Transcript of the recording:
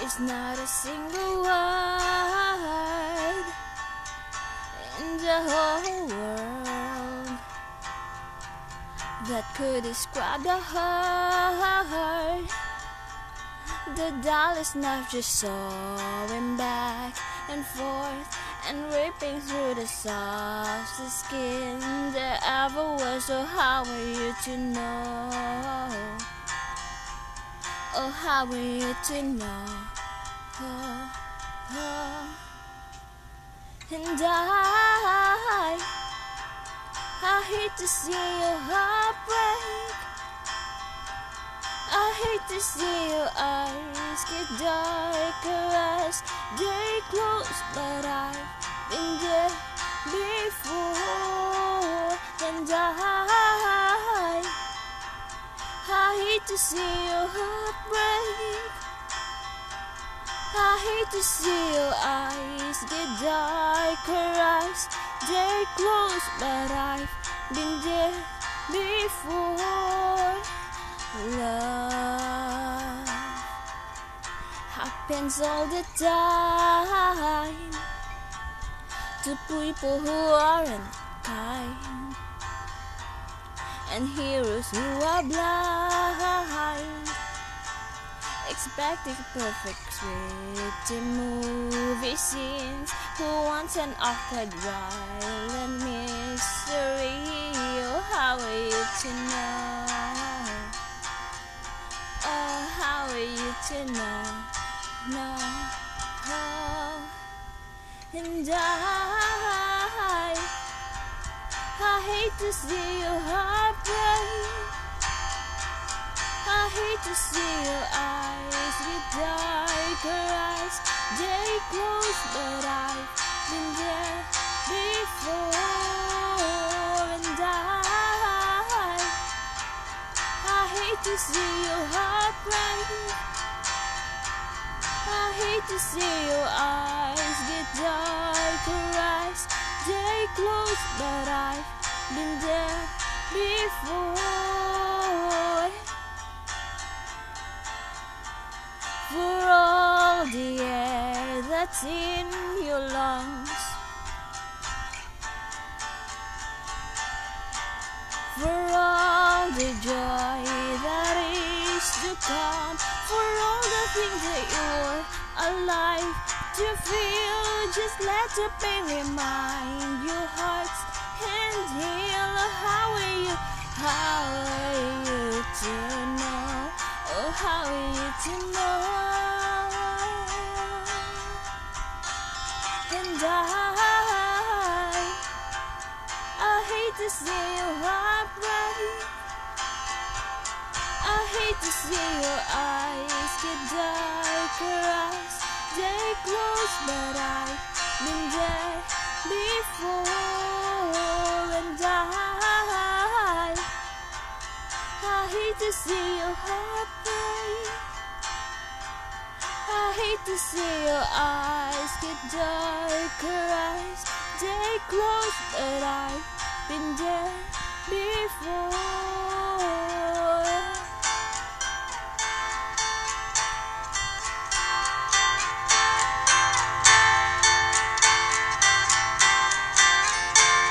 There's not a single word in the whole world that could describe the hurt. The doll's knife just sawing back and forth and ripping through the soft skin there ever was. So how are you to know? Oh, how are you to know? Oh, oh. And I, I hate to see your heart break. I hate to see your eyes to see your heart break. I hate to see your eyes get darker as day close, but I've been there before. Love happens all the time to people who aren't kind and heroes who are blind. Expecting perfect scripted movie scenes who wants an awkward violent mystery. Oh, how are you to know? Oh, how are you to know? No, oh, and I, I hate to see your heart break. I hate to see your eyes get darker as day close, but I've been there before, and I, I hate to see your heart break. I hate to see your eyes get darker as day close, but there For all the air that's in your lungs, for all the joy that is to come, for all the things that you're alive to feel. Just let the pain remind your hearts And I, I hate to see your heart break. I hate to see your eyes get darker as day close, but I've been there before, and I, I hate to see your heart hate to see your eyes get darker as day close, but I've been there before.